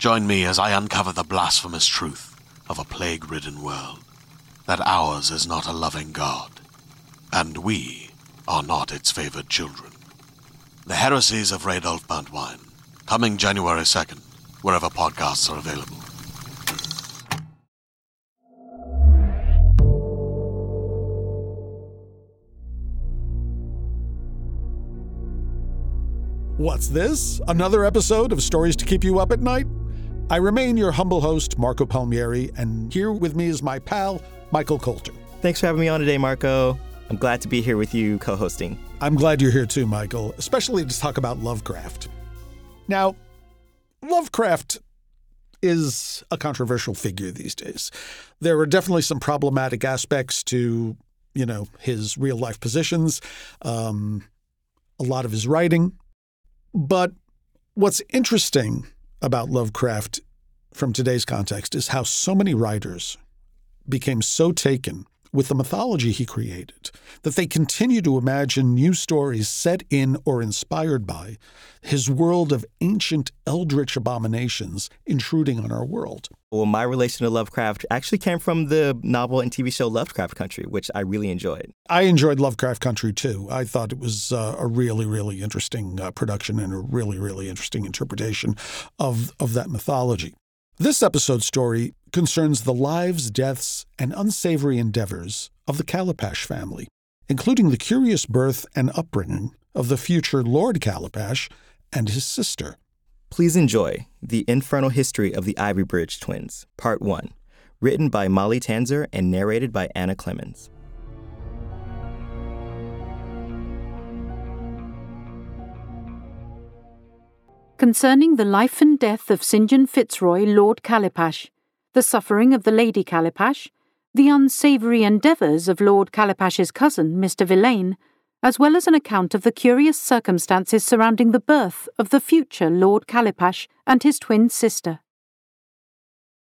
Join me as I uncover the blasphemous truth of a plague ridden world that ours is not a loving God, and we are not its favored children. The Heresies of Radolf Burntwine, coming January 2nd, wherever podcasts are available. What's this? Another episode of Stories to Keep You Up at Night? I remain your humble host, Marco Palmieri, and here with me is my pal, Michael Coulter. Thanks for having me on today, Marco. I'm glad to be here with you co hosting. I'm glad you're here too, Michael, especially to talk about Lovecraft. Now, Lovecraft is a controversial figure these days. There are definitely some problematic aspects to, you know, his real life positions, um, a lot of his writing. But what's interesting about Lovecraft from today's context is how so many writers became so taken with the mythology he created that they continue to imagine new stories set in or inspired by his world of ancient eldritch abominations intruding on our world. Well, my relation to Lovecraft actually came from the novel and TV show Lovecraft Country, which I really enjoyed. I enjoyed Lovecraft Country too. I thought it was uh, a really, really interesting uh, production and a really, really interesting interpretation of, of that mythology. This episode's story concerns the lives, deaths, and unsavory endeavors of the Calipash family, including the curious birth and upbringing of the future Lord Calipash and his sister. Please enjoy The Infernal History of the Ivybridge Twins, Part 1, written by Molly Tanzer and narrated by Ana Clements. concerning the life and death of St. John Fitzroy, Lord Calipash, the suffering of the Lady Calipash, the unsavoury endeavours of Lord Calipash's cousin, Mr. Villain, as well as an account of the curious circumstances surrounding the birth of the future Lord Calipash and his twin sister.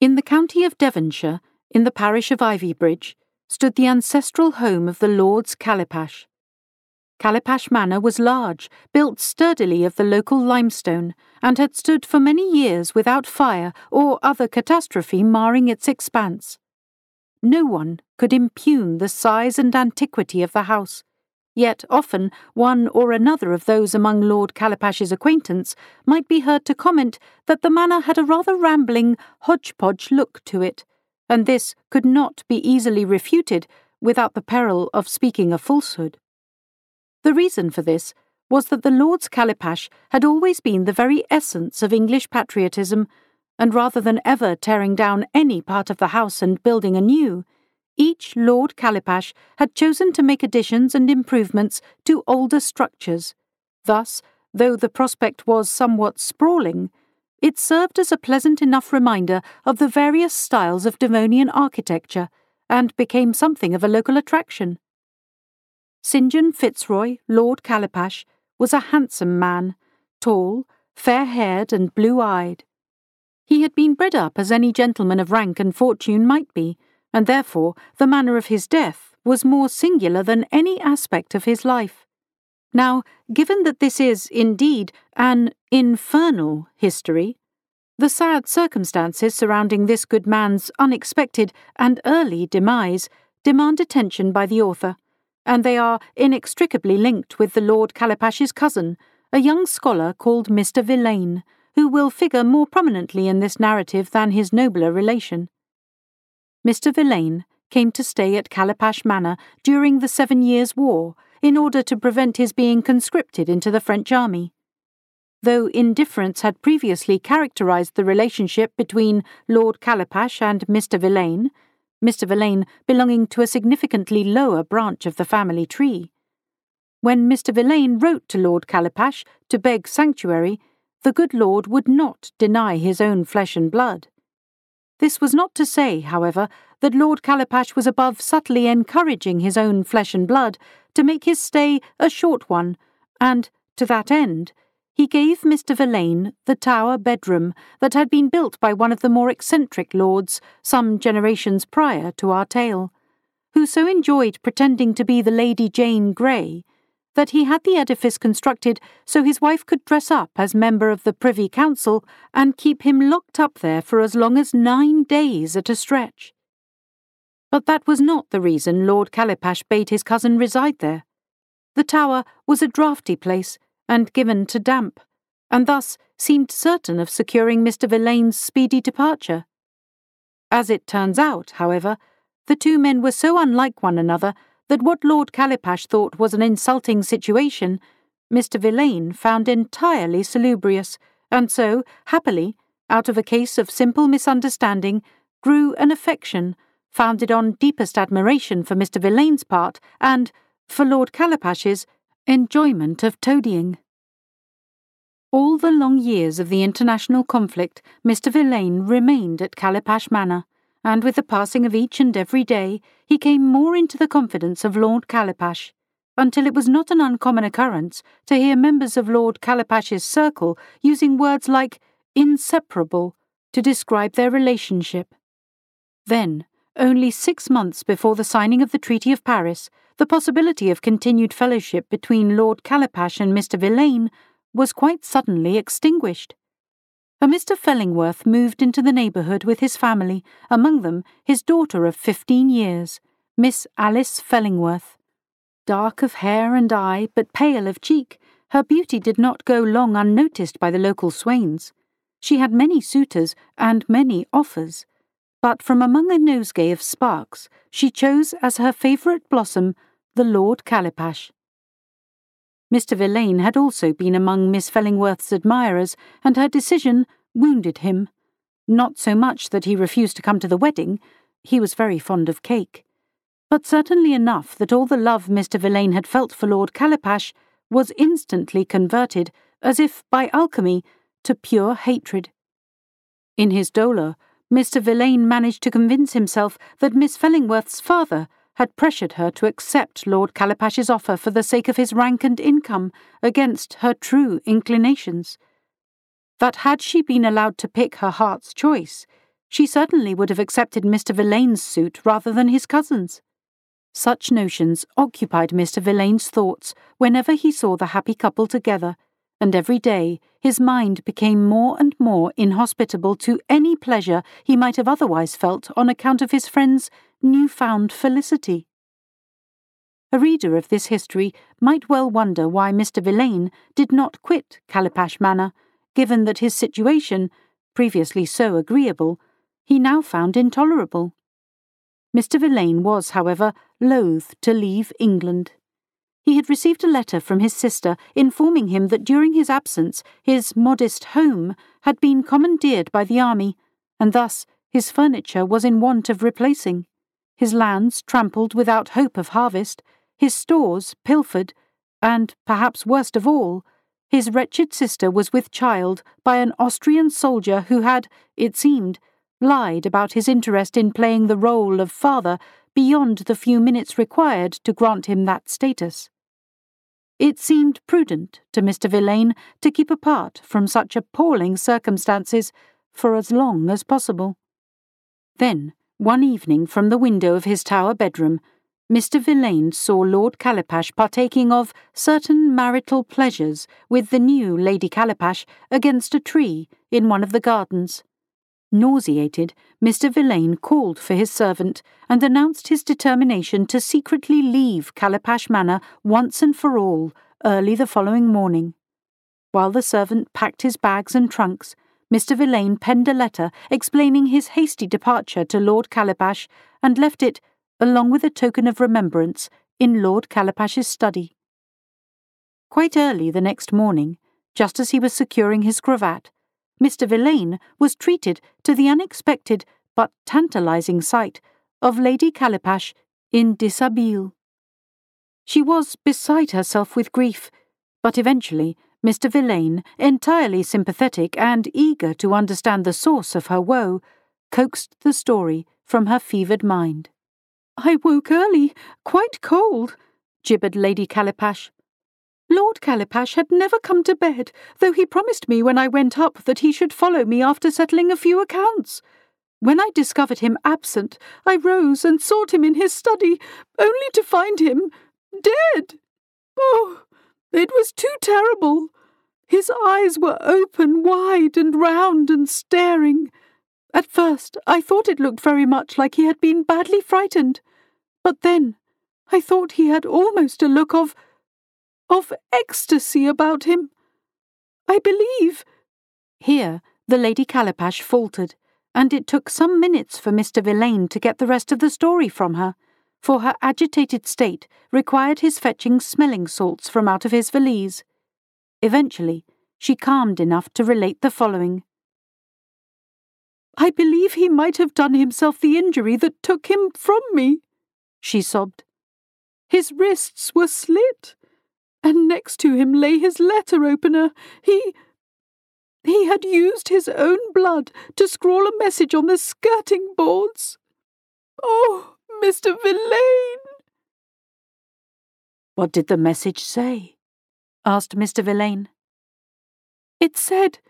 In the county of Devonshire, in the parish of Ivybridge, stood the ancestral home of the Lords Calipash. Calipash Manor was large, built sturdily of the local limestone, and had stood for many years without fire or other catastrophe marring its expanse. No one could impugn the size and antiquity of the house, yet often one or another of those among Lord Calipash's acquaintance might be heard to comment that the manor had a rather rambling, hodgepodge look to it, and this could not be easily refuted without the peril of speaking a falsehood. The reason for this was that the Lords Calipash had always been the very essence of English patriotism, and rather than ever tearing down any part of the house and building anew, each Lord Calipash had chosen to make additions and improvements to older structures. Thus, though the prospect was somewhat sprawling, it served as a pleasant enough reminder of the various styles of Devonian architecture, and became something of a local attraction. St. John Fitzroy, Lord Calipash, was a handsome man, tall, fair haired, and blue eyed. He had been bred up as any gentleman of rank and fortune might be, and therefore the manner of his death was more singular than any aspect of his life. Now, given that this is, indeed, an infernal history, the sad circumstances surrounding this good man's unexpected and early demise demand attention by the author and they are inextricably linked with the Lord Calipash's cousin, a young scholar called Mr. Villain, who will figure more prominently in this narrative than his nobler relation. Mr. Villain came to stay at Calipash Manor during the Seven Years' War in order to prevent his being conscripted into the French army. Though indifference had previously characterized the relationship between Lord Calipash and Mr. Villain, Mr. Villain belonging to a significantly lower branch of the family tree. When Mr. Villain wrote to Lord Calipash to beg sanctuary, the good lord would not deny his own flesh and blood. This was not to say, however, that Lord Calipash was above subtly encouraging his own flesh and blood to make his stay a short one, and, to that end, he gave Mr. Villain the tower bedroom that had been built by one of the more eccentric lords some generations prior to our tale, who so enjoyed pretending to be the Lady Jane Grey that he had the edifice constructed so his wife could dress up as member of the Privy Council and keep him locked up there for as long as nine days at a stretch. But that was not the reason Lord Calipash bade his cousin reside there. The tower was a draughty place and given to damp, and thus seemed certain of securing Mr. Villain's speedy departure. As it turns out, however, the two men were so unlike one another that what Lord Calipash thought was an insulting situation, Mr. Villain found entirely salubrious, and so, happily, out of a case of simple misunderstanding, grew an affection founded on deepest admiration for Mr. Villain's part and, for Lord Calipash's, enjoyment of toadying. All the long years of the international conflict, Mr. Villain remained at Calipash Manor, and with the passing of each and every day, he came more into the confidence of Lord Calipash, until it was not an uncommon occurrence to hear members of Lord Calipash's circle using words like inseparable to describe their relationship. Then, only six months before the signing of the Treaty of Paris, the possibility of continued fellowship between Lord Calipash and Mr. Villain was quite suddenly extinguished a Mr. Fellingworth moved into the neighbourhood with his family, among them his daughter of fifteen years, Miss Alice Fellingworth. Dark of hair and eye, but pale of cheek, her beauty did not go long unnoticed by the local swains. She had many suitors and many offers, but from among a nosegay of sparks she chose as her favourite blossom the Lord Calipash. Mr. Villain had also been among Miss Fellingworth's admirers, and her decision wounded him. Not so much that he refused to come to the wedding, he was very fond of cake, but certainly enough that all the love Mr. Villain had felt for Lord Calipash was instantly converted, as if by alchemy, to pure hatred. In his dolor, Mr. Villain managed to convince himself that Miss Fellingworth's father had pressured her to accept Lord Calipash's offer for the sake of his rank and income against her true inclinations. That had she been allowed to pick her heart's choice, she certainly would have accepted Mr. Villain's suit rather than his cousin's. Such notions occupied Mr. Villain's thoughts whenever he saw the happy couple together, and every day his mind became more and more inhospitable to any pleasure he might have otherwise felt on account of his friend's new-found felicity. A reader of this history might well wonder why Mr. Villain did not quit Calipash Manor, given that his situation, previously so agreeable, he now found intolerable. Mr. Villain was, however, loath to leave England. He had received a letter from his sister informing him that during his absence his modest home had been commandeered by the army, and thus his furniture was in want of replacing his lands trampled without hope of harvest, his stores pilfered, and, perhaps worst of all, his wretched sister was with child by an Austrian soldier who had, it seemed, lied about his interest in playing the role of father beyond the few minutes required to grant him that status. It seemed prudent to Mr. Villain to keep apart from such appalling circumstances for as long as possible. Then, one evening, from the window of his tower bedroom, Mr. Villain saw Lord Calipash partaking of certain marital pleasures with the new Lady Calipash against a tree in one of the gardens. Nauseated, Mr. Villain called for his servant and announced his determination to secretly leave Calipash Manor once and for all early the following morning. While the servant packed his bags and trunks, Mr. Villain penned a letter explaining his hasty departure to Lord Calipash and left it, along with a token of remembrance, in Lord Calipash's study. Quite early the next morning, just as he was securing his cravat, Mr. Villain was treated to the unexpected but tantalizing sight of Lady Calipash in dishabille. She was beside herself with grief, but eventually Mr. Villain, entirely sympathetic and eager to understand the source of her woe, coaxed the story from her fevered mind. I woke early, quite cold, gibbered Lady Calipash. Lord Calipash had never come to bed, though he promised me when I went up that he should follow me after settling a few accounts. When I discovered him absent, I rose and sought him in his study, only to find him dead. Oh, it was too terrible. His eyes were open wide and round and staring. At first, I thought it looked very much like he had been badly frightened, but then I thought he had almost a look of of ecstasy about him. I believe. Here the Lady Calipash faltered, and it took some minutes for Mr. Villain to get the rest of the story from her, for her agitated state required his fetching smelling salts from out of his valise. Eventually, she calmed enough to relate the following. I believe he might have done himself the injury that took him from me, she sobbed. His wrists were slit, and next to him lay his letter opener. He. He had used his own blood to scrawl a message on the skirting boards. Oh, Mr. Villain! What did the message say? asked Mr. Villain. It said,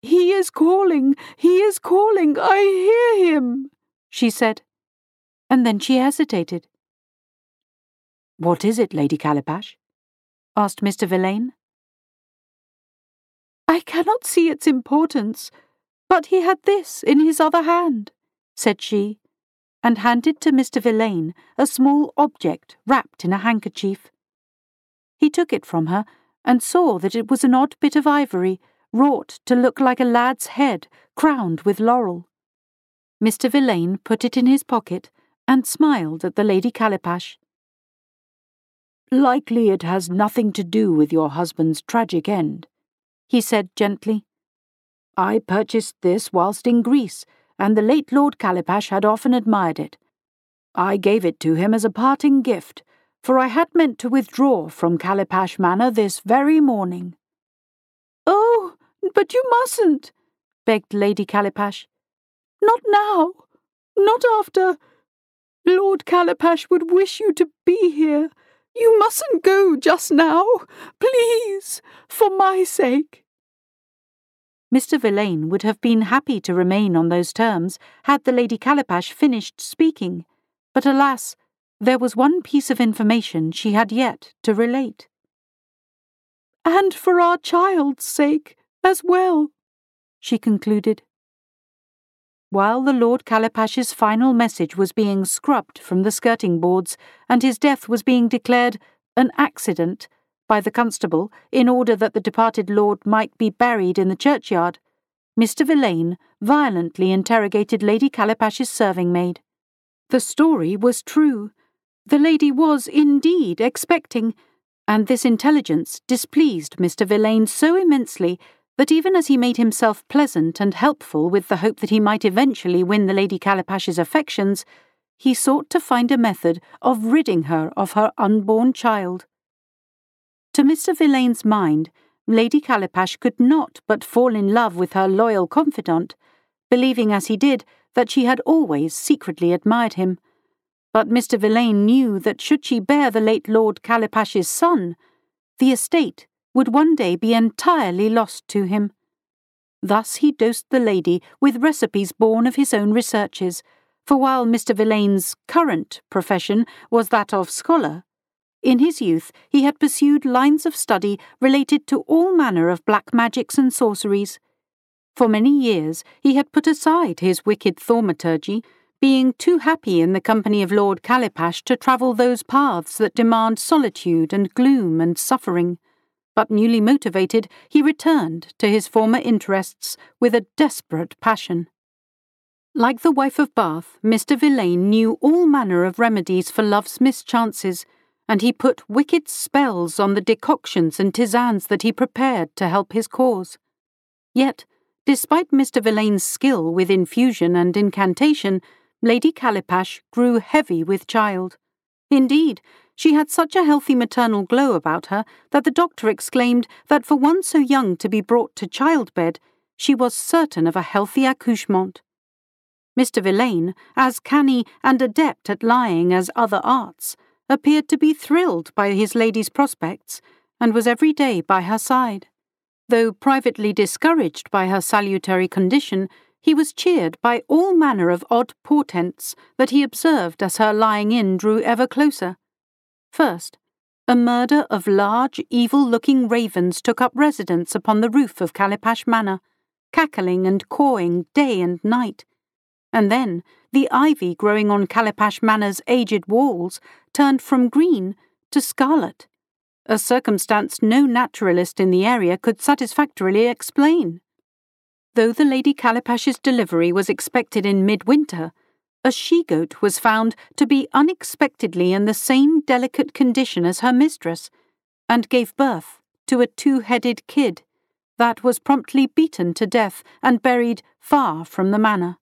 He is calling, he is calling, I hear him, she said. And then she hesitated. What is it, Lady Calipash? Asked Mr. Villain. I cannot see its importance, but he had this in his other hand, said she, and handed to Mr. Villain a small object wrapped in a handkerchief. He took it from her and saw that it was an odd bit of ivory wrought to look like a lad's head crowned with laurel. Mr. Villain put it in his pocket and smiled at the Lady Calipash. Likely it has nothing to do with your husband's tragic end, he said gently. I purchased this whilst in Greece, and the late Lord Calipash had often admired it. I gave it to him as a parting gift, for I had meant to withdraw from Calipash Manor this very morning. Oh, but you mustn't, begged Lady Calipash. Not now. Not after. Lord Calipash would wish you to be here. You mustn't go just now. Please, for my sake. Mr. Villain would have been happy to remain on those terms had the Lady Calipash finished speaking, but alas, there was one piece of information she had yet to relate. And for our child's sake as well, she concluded. While the Lord Calipash's final message was being scrubbed from the skirting boards and his death was being declared an accident by the constable in order that the departed lord might be buried in the churchyard, Mr. Villain violently interrogated Lady Calipash's serving maid. The story was true. The lady was indeed expecting, and this intelligence displeased Mr. Villain so immensely that even as he made himself pleasant and helpful with the hope that he might eventually win the Lady Calipash's affections, he sought to find a method of ridding her of her unborn child. To Mr. Villain's mind, Lady Calipash could not but fall in love with her loyal confidant, believing as he did that she had always secretly admired him. But Mr. Villain knew that should she bear the late Lord Calipash's son, the estate would one day be entirely lost to him. Thus he dosed the lady with recipes born of his own researches, for while Mr. Villain's current profession was that of scholar, in his youth he had pursued lines of study related to all manner of black magics and sorceries. For many years he had put aside his wicked thaumaturgy, being too happy in the company of Lord Calipash to travel those paths that demand solitude and gloom and suffering. But newly motivated, he returned to his former interests with a desperate passion. Like the wife of Bath, Mr. Villain knew all manner of remedies for love's mischances, and he put wicked spells on the decoctions and tisanes that he prepared to help his cause. Yet, despite Mr. Villain's skill with infusion and incantation, Lady Calipash grew heavy with child. Indeed, she had such a healthy maternal glow about her that the doctor exclaimed that for one so young to be brought to childbed, she was certain of a healthy accouchement. Mr. Villain, as canny and adept at lying as other arts, appeared to be thrilled by his lady's prospects, and was every day by her side. Though privately discouraged by her salutary condition, he was cheered by all manner of odd portents that he observed as her lying in drew ever closer. First, a murder of large, evil looking ravens took up residence upon the roof of Calipash Manor, cackling and cawing day and night. And then the ivy growing on Calipash Manor's aged walls turned from green to scarlet, a circumstance no naturalist in the area could satisfactorily explain. Though the Lady Calipash's delivery was expected in midwinter, a she goat was found to be unexpectedly in the same delicate condition as her mistress, and gave birth to a two headed kid that was promptly beaten to death and buried far from the manor.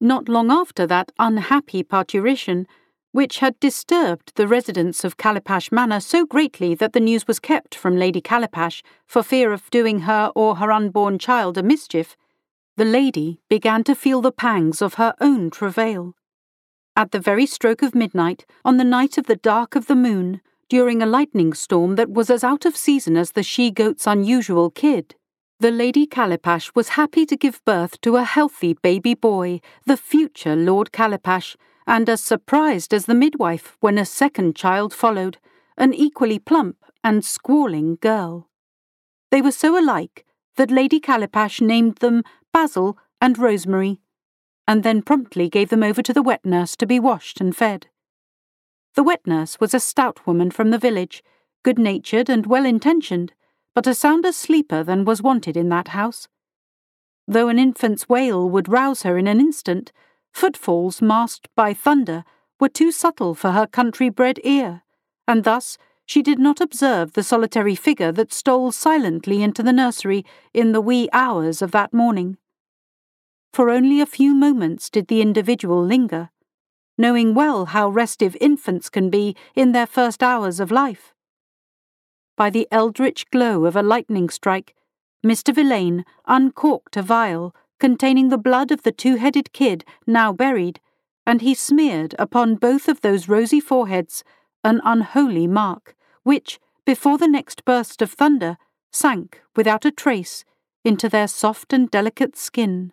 Not long after that unhappy parturition, which had disturbed the residents of Calipash Manor so greatly that the news was kept from Lady Calipash for fear of doing her or her unborn child a mischief, the lady began to feel the pangs of her own travail. At the very stroke of midnight, on the night of the dark of the moon, during a lightning storm that was as out of season as the she goat's unusual kid, the Lady Calipash was happy to give birth to a healthy baby boy, the future Lord Calipash, and as surprised as the midwife when a second child followed, an equally plump and squalling girl. They were so alike that Lady Calipash named them Basil, and Rosemary, and then promptly gave them over to the wet nurse to be washed and fed. The wet nurse was a stout woman from the village, good natured and well intentioned, but a sounder sleeper than was wanted in that house. Though an infant's wail would rouse her in an instant, footfalls masked by thunder were too subtle for her country bred ear, and thus she did not observe the solitary figure that stole silently into the nursery in the wee hours of that morning. For only a few moments did the individual linger, knowing well how restive infants can be in their first hours of life. By the eldritch glow of a lightning strike, Mr. Villain uncorked a vial containing the blood of the two headed kid now buried, and he smeared upon both of those rosy foreheads an unholy mark, which, before the next burst of thunder, sank without a trace into their soft and delicate skin.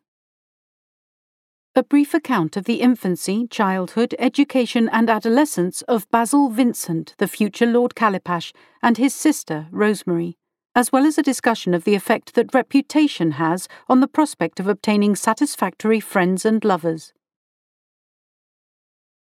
A brief account of the infancy, childhood, education, and adolescence of Basil Vincent, the future Lord Calipash, and his sister, Rosemary as well as a discussion of the effect that reputation has on the prospect of obtaining satisfactory friends and lovers.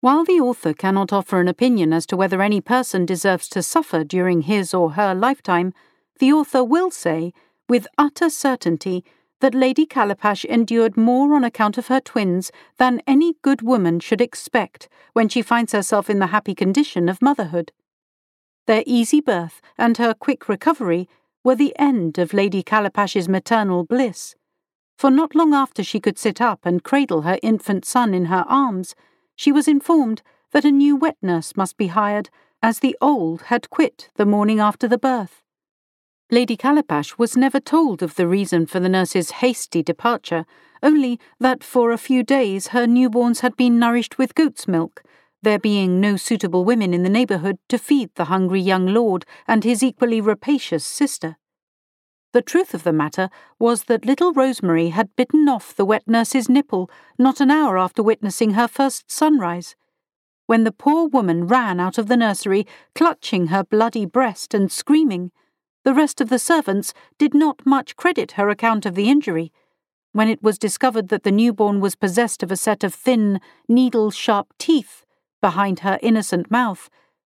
While the author cannot offer an opinion as to whether any person deserves to suffer during his or her lifetime, the author will say, with utter certainty, that Lady Calipash endured more on account of her twins than any good woman should expect when she finds herself in the happy condition of motherhood. their easy birth, and her quick recovery were the end of Lady Calipash's maternal bliss. For not long after she could sit up and cradle her infant son in her arms, she was informed that a new wet nurse must be hired, as the old had quit the morning after the birth. Lady Calipash was never told of the reason for the nurse's hasty departure, only that for a few days her newborns had been nourished with goat's milk, there being no suitable women in the neighbourhood to feed the hungry young lord and his equally rapacious sister. The truth of the matter was that little Rosemary had bitten off the wet nurse's nipple not an hour after witnessing her first sunrise. When the poor woman ran out of the nursery, clutching her bloody breast and screaming, the rest of the servants did not much credit her account of the injury. When it was discovered that the newborn was possessed of a set of thin, needle sharp teeth behind her innocent mouth,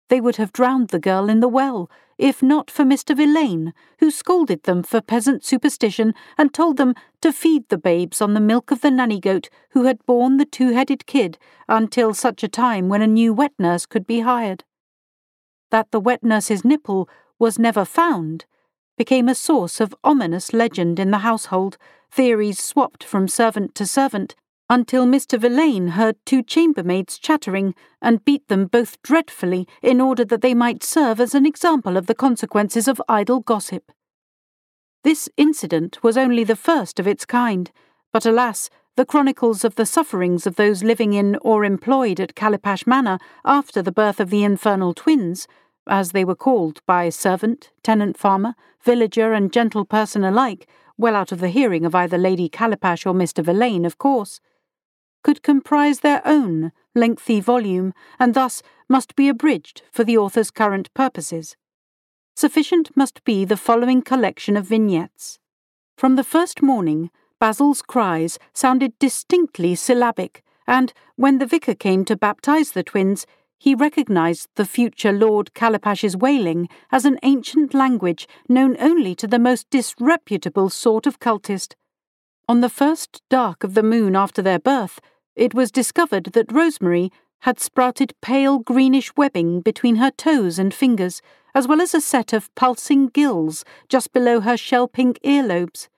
they would have drowned the girl in the well, if not for Mr. Villain, who scolded them for peasant superstition and told them to feed the babes on the milk of the nanny goat who had borne the two headed kid until such a time when a new wet nurse could be hired. That the wet nurse's nipple was never found became a source of ominous legend in the household, theories swapped from servant to servant, until Mr. Villain heard two chambermaids chattering and beat them both dreadfully in order that they might serve as an example of the consequences of idle gossip. This incident was only the first of its kind, but alas, the chronicles of the sufferings of those living in or employed at Calipash Manor after the birth of the infernal twins, as they were called by servant, tenant farmer, villager, and gentle person alike, well out of the hearing of either Lady Calipash or Mr. Villain, of course, could comprise their own lengthy volume, and thus must be abridged for the author's current purposes. Sufficient must be the following collection of vignettes. From the first morning, Basil's cries sounded distinctly syllabic, and when the vicar came to baptize the twins, he recognized the future Lord Calipash's wailing as an ancient language known only to the most disreputable sort of cultist. On the first dark of the moon after their birth, it was discovered that Rosemary had sprouted pale greenish webbing between her toes and fingers, as well as a set of pulsing gills just below her shell pink earlobes.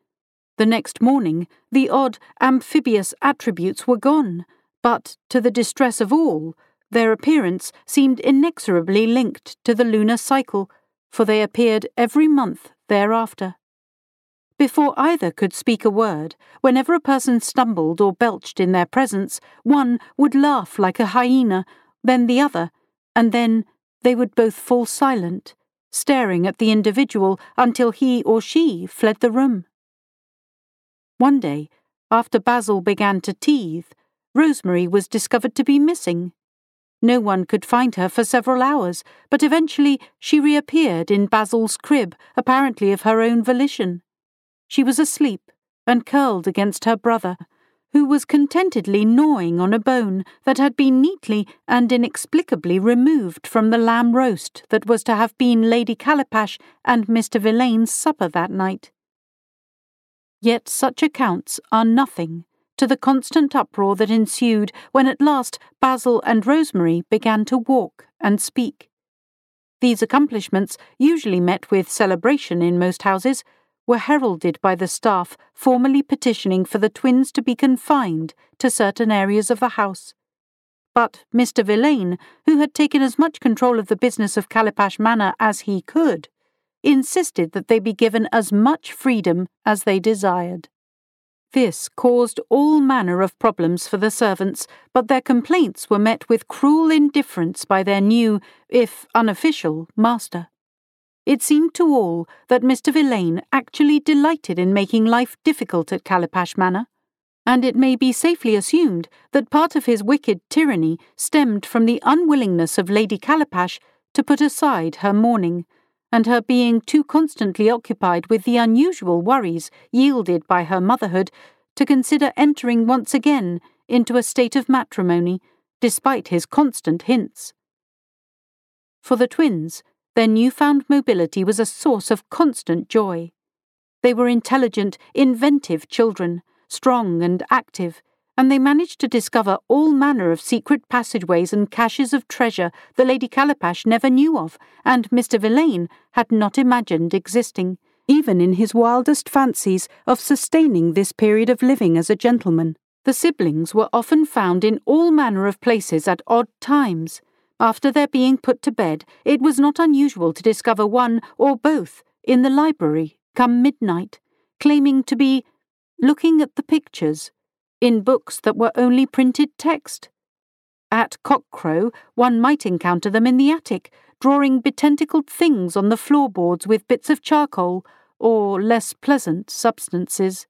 The next morning, the odd amphibious attributes were gone, but, to the distress of all, their appearance seemed inexorably linked to the lunar cycle, for they appeared every month thereafter. Before either could speak a word, whenever a person stumbled or belched in their presence, one would laugh like a hyena, then the other, and then they would both fall silent, staring at the individual until he or she fled the room. One day, after Basil began to teethe, Rosemary was discovered to be missing. No one could find her for several hours, but eventually she reappeared in Basil's crib, apparently of her own volition. She was asleep and curled against her brother, who was contentedly gnawing on a bone that had been neatly and inexplicably removed from the lamb roast that was to have been Lady Calipash and Mr. Villain's supper that night. Yet such accounts are nothing to the constant uproar that ensued when at last Basil and Rosemary began to walk and speak. These accomplishments, usually met with celebration in most houses, were heralded by the staff formally petitioning for the twins to be confined to certain areas of the house. But Mr. Villain, who had taken as much control of the business of Calipash Manor as he could, insisted that they be given as much freedom as they desired. This caused all manner of problems for the servants, but their complaints were met with cruel indifference by their new, if unofficial, master. It seemed to all that Mr. Villain actually delighted in making life difficult at Calipash Manor, and it may be safely assumed that part of his wicked tyranny stemmed from the unwillingness of Lady Calipash to put aside her mourning, and her being too constantly occupied with the unusual worries yielded by her motherhood to consider entering once again into a state of matrimony, despite his constant hints. For the twins, their newfound mobility was a source of constant joy. They were intelligent, inventive children, strong and active, and they managed to discover all manner of secret passageways and caches of treasure the Lady Calipash never knew of, and Mr. Villain had not imagined existing, even in his wildest fancies of sustaining this period of living as a gentleman. The siblings were often found in all manner of places at odd times. After their being put to bed, it was not unusual to discover one or both in the library come midnight, claiming to be looking at the pictures in books that were only printed text. At cockcrow, one might encounter them in the attic, drawing betentacled things on the floorboards with bits of charcoal or less pleasant substances.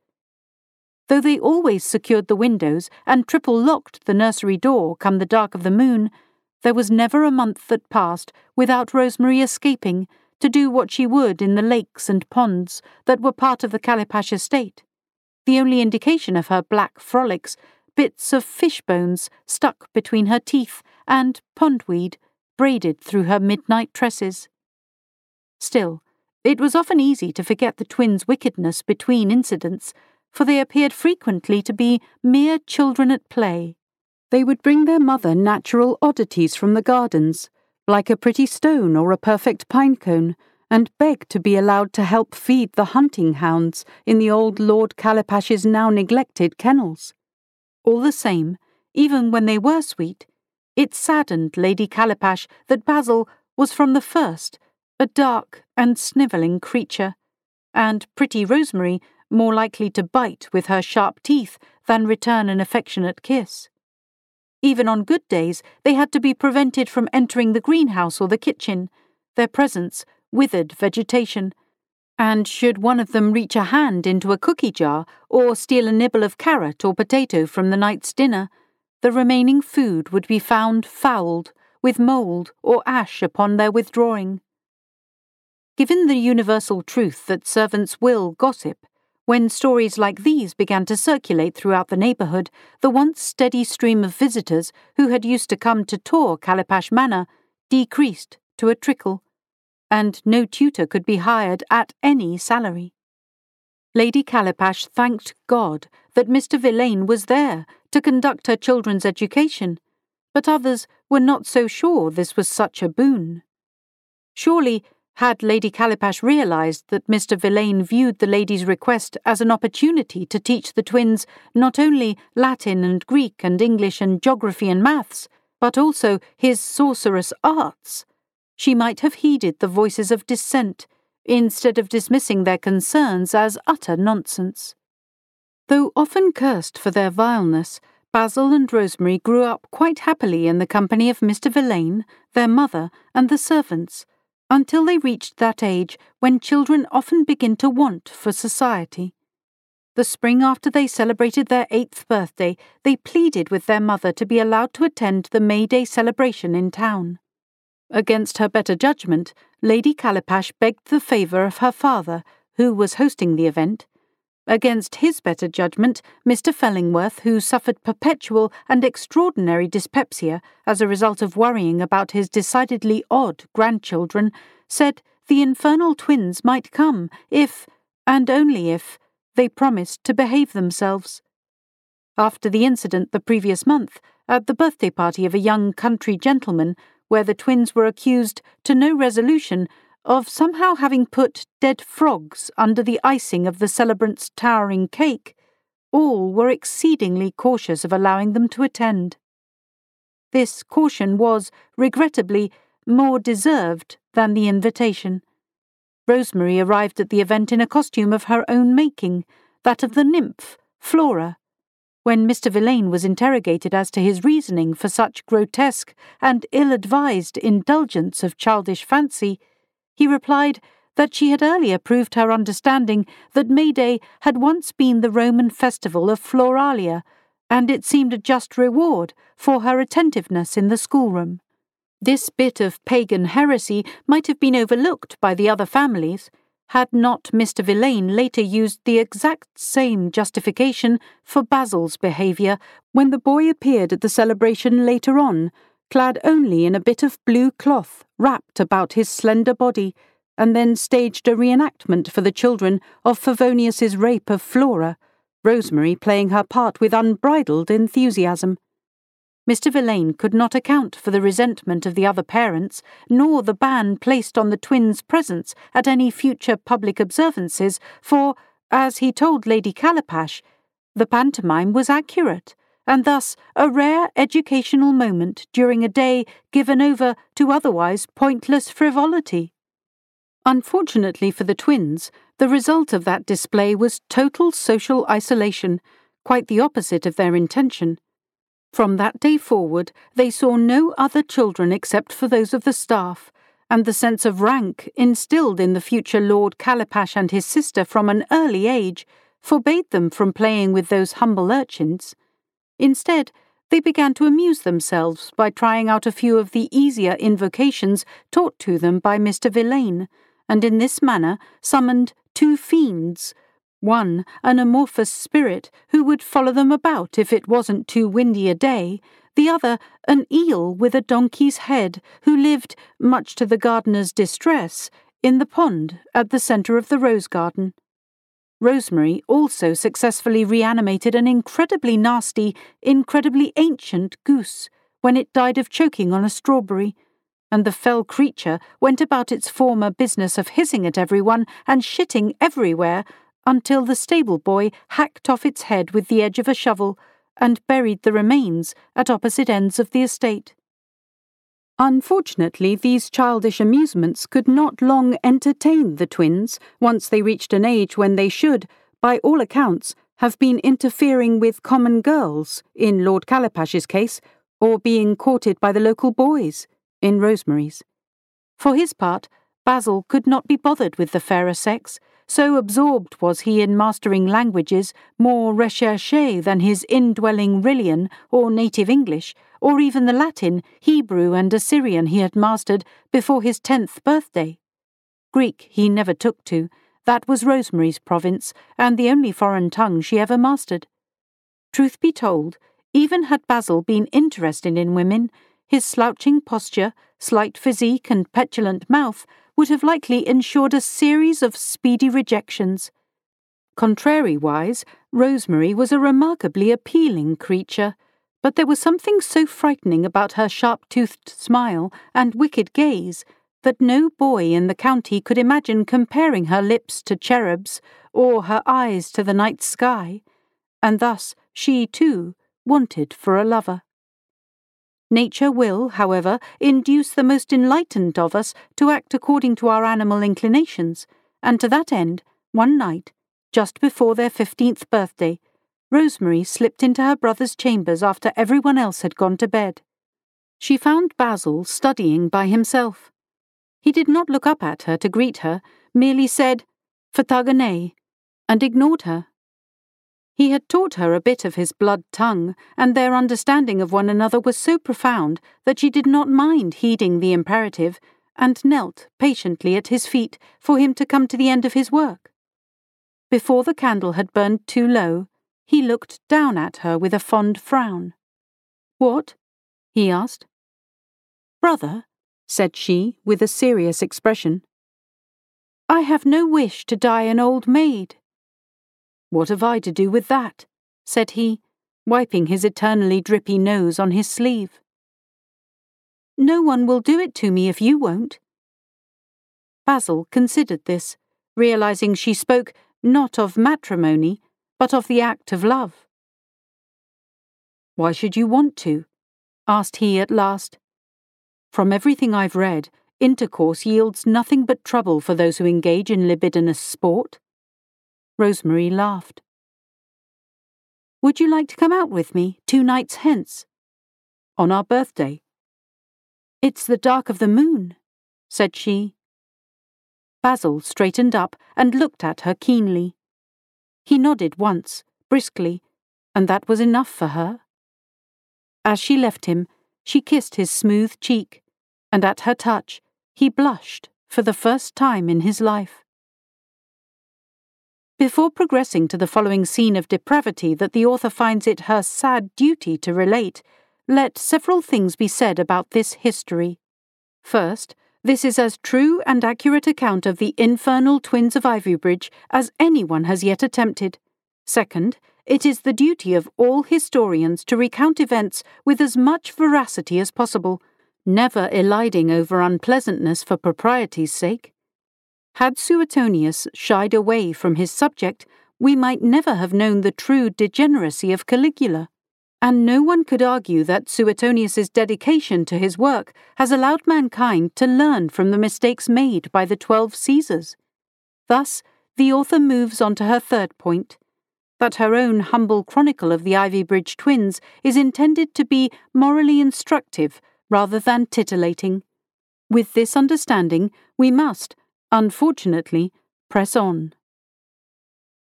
Though they always secured the windows and triple locked the nursery door come the dark of the moon, there was never a month that passed without Rosemary escaping to do what she would in the lakes and ponds that were part of the Calipash estate the only indication of her black frolics, bits of fish bones stuck between her teeth and pondweed braided through her midnight tresses. Still, it was often easy to forget the twins' wickedness between incidents, for they appeared frequently to be mere children at play. They would bring their mother natural oddities from the gardens, like a pretty stone or a perfect pine cone, and begged to be allowed to help feed the hunting hounds in the old Lord Calipash's now neglected kennels. All the same, even when they were sweet, it saddened Lady Calipash that Basil was from the first a dark and snivelling creature, and pretty Rosemary more likely to bite with her sharp teeth than return an affectionate kiss. Even on good days, they had to be prevented from entering the greenhouse or the kitchen, their presence withered vegetation, and should one of them reach a hand into a cookie jar or steal a nibble of carrot or potato from the night's dinner, the remaining food would be found fouled, with mould or ash upon their withdrawing. Given the universal truth that servants will gossip, when stories like these began to circulate throughout the neighbourhood, the once steady stream of visitors who had used to come to tour Calipash Manor decreased to a trickle and no tutor could be hired at any salary. Lady Calipash thanked God that Mr. Villain was there to conduct her children's education, but others were not so sure this was such a boon. Surely, had Lady Calipash realized that Mr. Villain viewed the lady's request as an opportunity to teach the twins not only Latin and Greek and English and geography and maths, but also his sorcerous arts, she might have heeded the voices of dissent instead of dismissing their concerns as utter nonsense. Though often cursed for their vileness, Basil and Rosemary grew up quite happily in the company of Mr. Villain, their mother, and the servants, until they reached that age when children often begin to want for society. The spring after they celebrated their eighth birthday, they pleaded with their mother to be allowed to attend the May Day celebration in town. Against her better judgment, Lady Calipash begged the favour of her father, who was hosting the event. Against his better judgment, Mr. Fellingworth, who suffered perpetual and extraordinary dyspepsia as a result of worrying about his decidedly odd grandchildren, said the infernal twins might come if, and only if, they promised to behave themselves. After the incident the previous month, at the birthday party of a young country gentleman, where the twins were accused, to no resolution, of somehow having put dead frogs under the icing of the celebrant's towering cake, all were exceedingly cautious of allowing them to attend. This caution was, regrettably, more deserved than the invitation. Rosemary arrived at the event in a costume of her own making, that of the nymph, Flora, when Mr. Villain was interrogated as to his reasoning for such grotesque and ill advised indulgence of childish fancy, he replied that she had earlier proved her understanding that May Day had once been the Roman festival of Floralia, and it seemed a just reward for her attentiveness in the schoolroom. This bit of pagan heresy might have been overlooked by the other families, had not Mr. Villain later used the exact same justification for Basil's behaviour when the boy appeared at the celebration later on, clad only in a bit of blue cloth wrapped about his slender body, and then staged a reenactment for the children of Favonius's rape of Flora, Rosemary playing her part with unbridled enthusiasm. Mr. Villain could not account for the resentment of the other parents, nor the ban placed on the twins' presence at any future public observances, for, as he told Lady Calipash, the pantomime was accurate, and thus a rare educational moment during a day given over to otherwise pointless frivolity. Unfortunately for the twins, the result of that display was total social isolation, quite the opposite of their intention. From that day forward, they saw no other children except for those of the staff, and the sense of rank instilled in the future Lord Calipash and his sister from an early age forbade them from playing with those humble urchins. Instead, they began to amuse themselves by trying out a few of the easier invocations taught to them by Mr. Villain, and in this manner summoned two fiends one, an amorphous spirit who would follow them about if it wasn't too windy a day, the other, an eel with a donkey's head who lived, much to the gardener's distress, in the pond at the centre of the rose garden. Rosemary also successfully reanimated an incredibly nasty, incredibly ancient goose when it died of choking on a strawberry, and the fell creature went about its former business of hissing at everyone and shitting everywhere until the stable boy hacked off its head with the edge of a shovel and buried the remains at opposite ends of the estate. Unfortunately, these childish amusements could not long entertain the twins once they reached an age when they should, by all accounts, have been interfering with common girls, in Lord Calipash's case, or being courted by the local boys, in Rosemary's. For his part, Basil could not be bothered with the fairer sex, so absorbed was he in mastering languages more recherche than his indwelling R'lyehian or native English, or even the Latin, Hebrew, and Assyrian he had mastered before his tenth birthday. Greek he never took to, that was Rosemary's province, and the only foreign tongue she ever mastered. Truth be told, even had Basil been interested in women, his slouching posture, slight physique, and petulant mouth would have likely ensured a series of speedy rejections. Contrariwise, Rosemary was a remarkably appealing creature, but there was something so frightening about her sharp toothed smile and wicked gaze that no boy in the county could imagine comparing her lips to cherubs or her eyes to the night sky, and thus she, too, wanted for a lover. Nature will, however, induce the most enlightened of us to act according to our animal inclinations, and to that end, one night, just before their fifteenth birthday, Rosemary slipped into her brother's chambers after everyone else had gone to bed. She found Basil studying by himself. He did not look up at her to greet her, merely said, Fatagane, and ignored her. He had taught her a bit of his blood tongue, and their understanding of one another was so profound that she did not mind heeding the imperative, and knelt patiently at his feet for him to come to the end of his work. Before the candle had burned too low, he looked down at her with a fond frown. What? he asked. Brother, said she, with a serious expression, I have no wish to die an old maid. What have I to do with that? said he, wiping his eternally drippy nose on his sleeve. No one will do it to me if you won't. Basil considered this, realizing she spoke not of matrimony, but of the act of love. Why should you want to? asked he at last. From everything I've read, intercourse yields nothing but trouble for those who engage in libidinous sport. Rosemary laughed. Would you like to come out with me two nights hence? On our birthday. It's the dark of the moon, said she. Basil straightened up and looked at her keenly. He nodded once, briskly, and that was enough for her. As she left him, she kissed his smooth cheek, and at her touch, he blushed for the first time in his life. Before progressing to the following scene of depravity that the author finds it her sad duty to relate, let several things be said about this history. First, this is as true and accurate account of the infernal twins of Ivybridge as anyone has yet attempted. Second, it is the duty of all historians to recount events with as much veracity as possible, never eliding over unpleasantness for propriety's sake. Had Suetonius shied away from his subject, we might never have known the true degeneracy of Caligula. And no one could argue that Suetonius's dedication to his work has allowed mankind to learn from the mistakes made by the twelve Caesars. Thus, the author moves on to her third point that her own humble chronicle of the Ivybridge twins is intended to be morally instructive rather than titillating. With this understanding, we must, unfortunately, press on.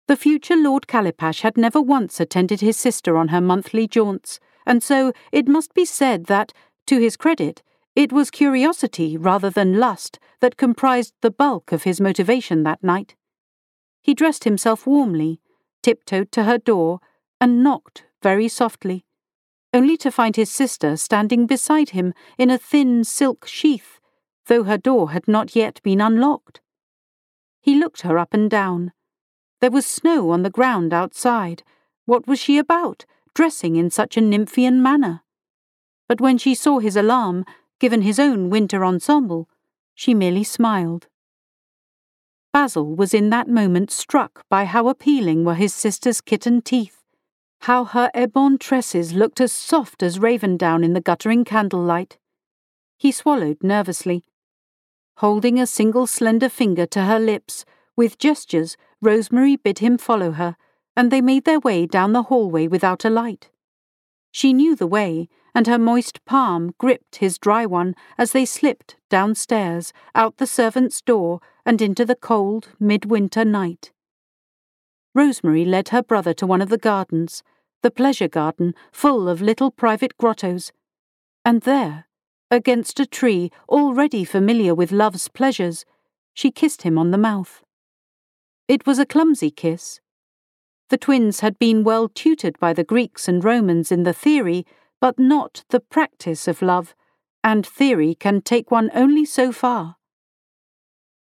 The future Lord Calipash had never once attended his sister on her monthly jaunts, and so it must be said that, to his credit, it was curiosity rather than lust that comprised the bulk of his motivation that night. He dressed himself warmly, tiptoed to her door, and knocked very softly, only to find his sister standing beside him in a thin silk sheath, though her door had not yet been unlocked. He looked her up and down. There was snow on the ground outside. What was she about, dressing in such a nymphian manner? But when she saw his alarm, given his own winter ensemble, she merely smiled. Basil was in that moment struck by how appealing were his sister's kitten teeth, how her ebon tresses looked as soft as raven down in the guttering candlelight. He swallowed nervously. Holding a single slender finger to her lips, with gestures, Rosemary bid him follow her, and they made their way down the hallway without a light. She knew the way, and her moist palm gripped his dry one as they slipped downstairs, out the servants' door, and into the cold midwinter night. Rosemary led her brother to one of the gardens, the pleasure garden full of little private grottos, and there, against a tree already familiar with love's pleasures, she kissed him on the mouth. It was a clumsy kiss. The twins had been well tutored by the Greeks and Romans in the theory, but not the practice of love, and theory can take one only so far.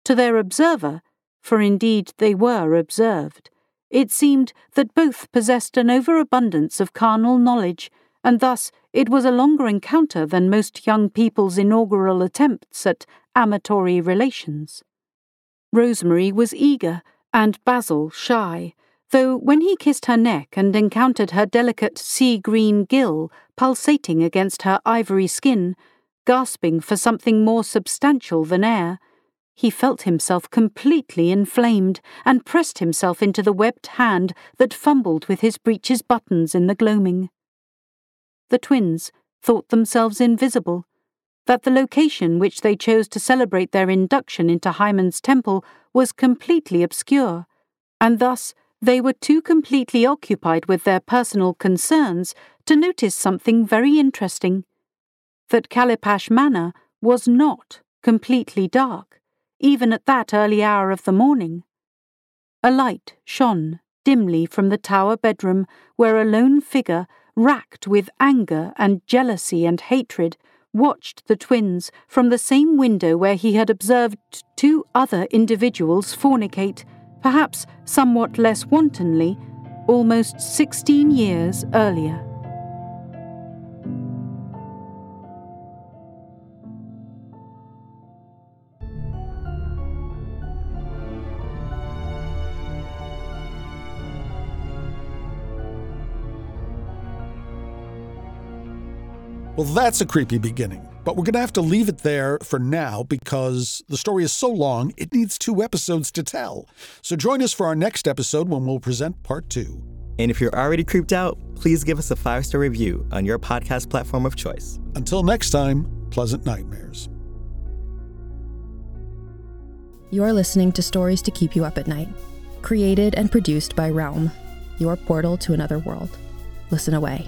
To their observer, for indeed they were observed, it seemed that both possessed an overabundance of carnal knowledge, and thus it was a longer encounter than most young people's inaugural attempts at amatory relations. Rosemary was eager, and Basil shy, though when he kissed her neck and encountered her delicate sea green gill pulsating against her ivory skin, gasping for something more substantial than air, he felt himself completely inflamed and pressed himself into the webbed hand that fumbled with his breeches buttons in the gloaming. The twins thought themselves invisible, that the location which they chose to celebrate their induction into Hymen's temple was completely obscure, and thus they were too completely occupied with their personal concerns to notice something very interesting that Calipash Manor was not completely dark, even at that early hour of the morning. A light shone dimly from the tower bedroom where a lone figure, racked with anger and jealousy and hatred, watched the twins from the same window where he had observed two other individuals fornicate perhaps somewhat less wantonly, almost 16 years earlier. Well, that's a creepy beginning. But we're going to have to leave it there for now because the story is so long, it needs two episodes to tell. So join us for our next episode when we'll present part two. And if you're already creeped out, please give us a five star review on your podcast platform of choice. Until next time, pleasant nightmares. You're listening to Stories to Keep You Up at Night, created and produced by Realm, your portal to another world. Listen away.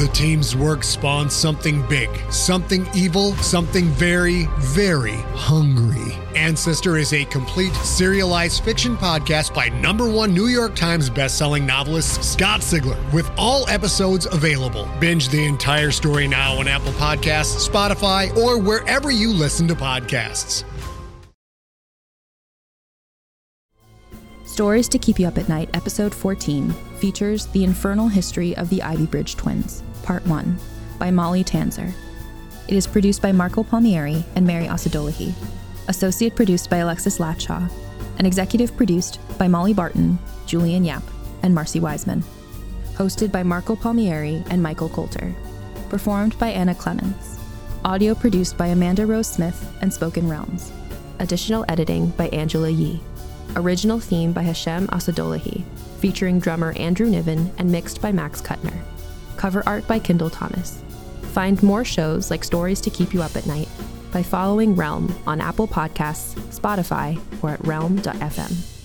The team's work spawned something big, something evil, something very, very hungry. Ancestor is a complete serialized fiction podcast by number one New York Times bestselling novelist Scott Sigler, with all episodes available. Binge the entire story now on Apple Podcasts, Spotify, or wherever you listen to podcasts. Stories to Keep You Up at Night, Episode 14, features The Infernal History of the Ivybridge Twins, Part 1, by Molly Tanzer. It is produced by Marco Palmieri and Mary Osadolahi, associate produced by Alexis Latshaw, and executive produced by Molly Barton, Julian Yap, and Marcy Wiseman. Hosted by Marco Palmieri and Michael Coulter. Performed by Ana Clements. Audio produced by Amanda Rose Smith and Spoken Realms. Additional editing by Angela Yee. Original theme by Hashem Asadolahi, featuring drummer Andrew Niven and mixed by Max Kuttner. Cover art by Kendall Thomas. Find more shows like Stories to Keep You Up at Night by following Realm on Apple Podcasts, Spotify, or at realm.fm.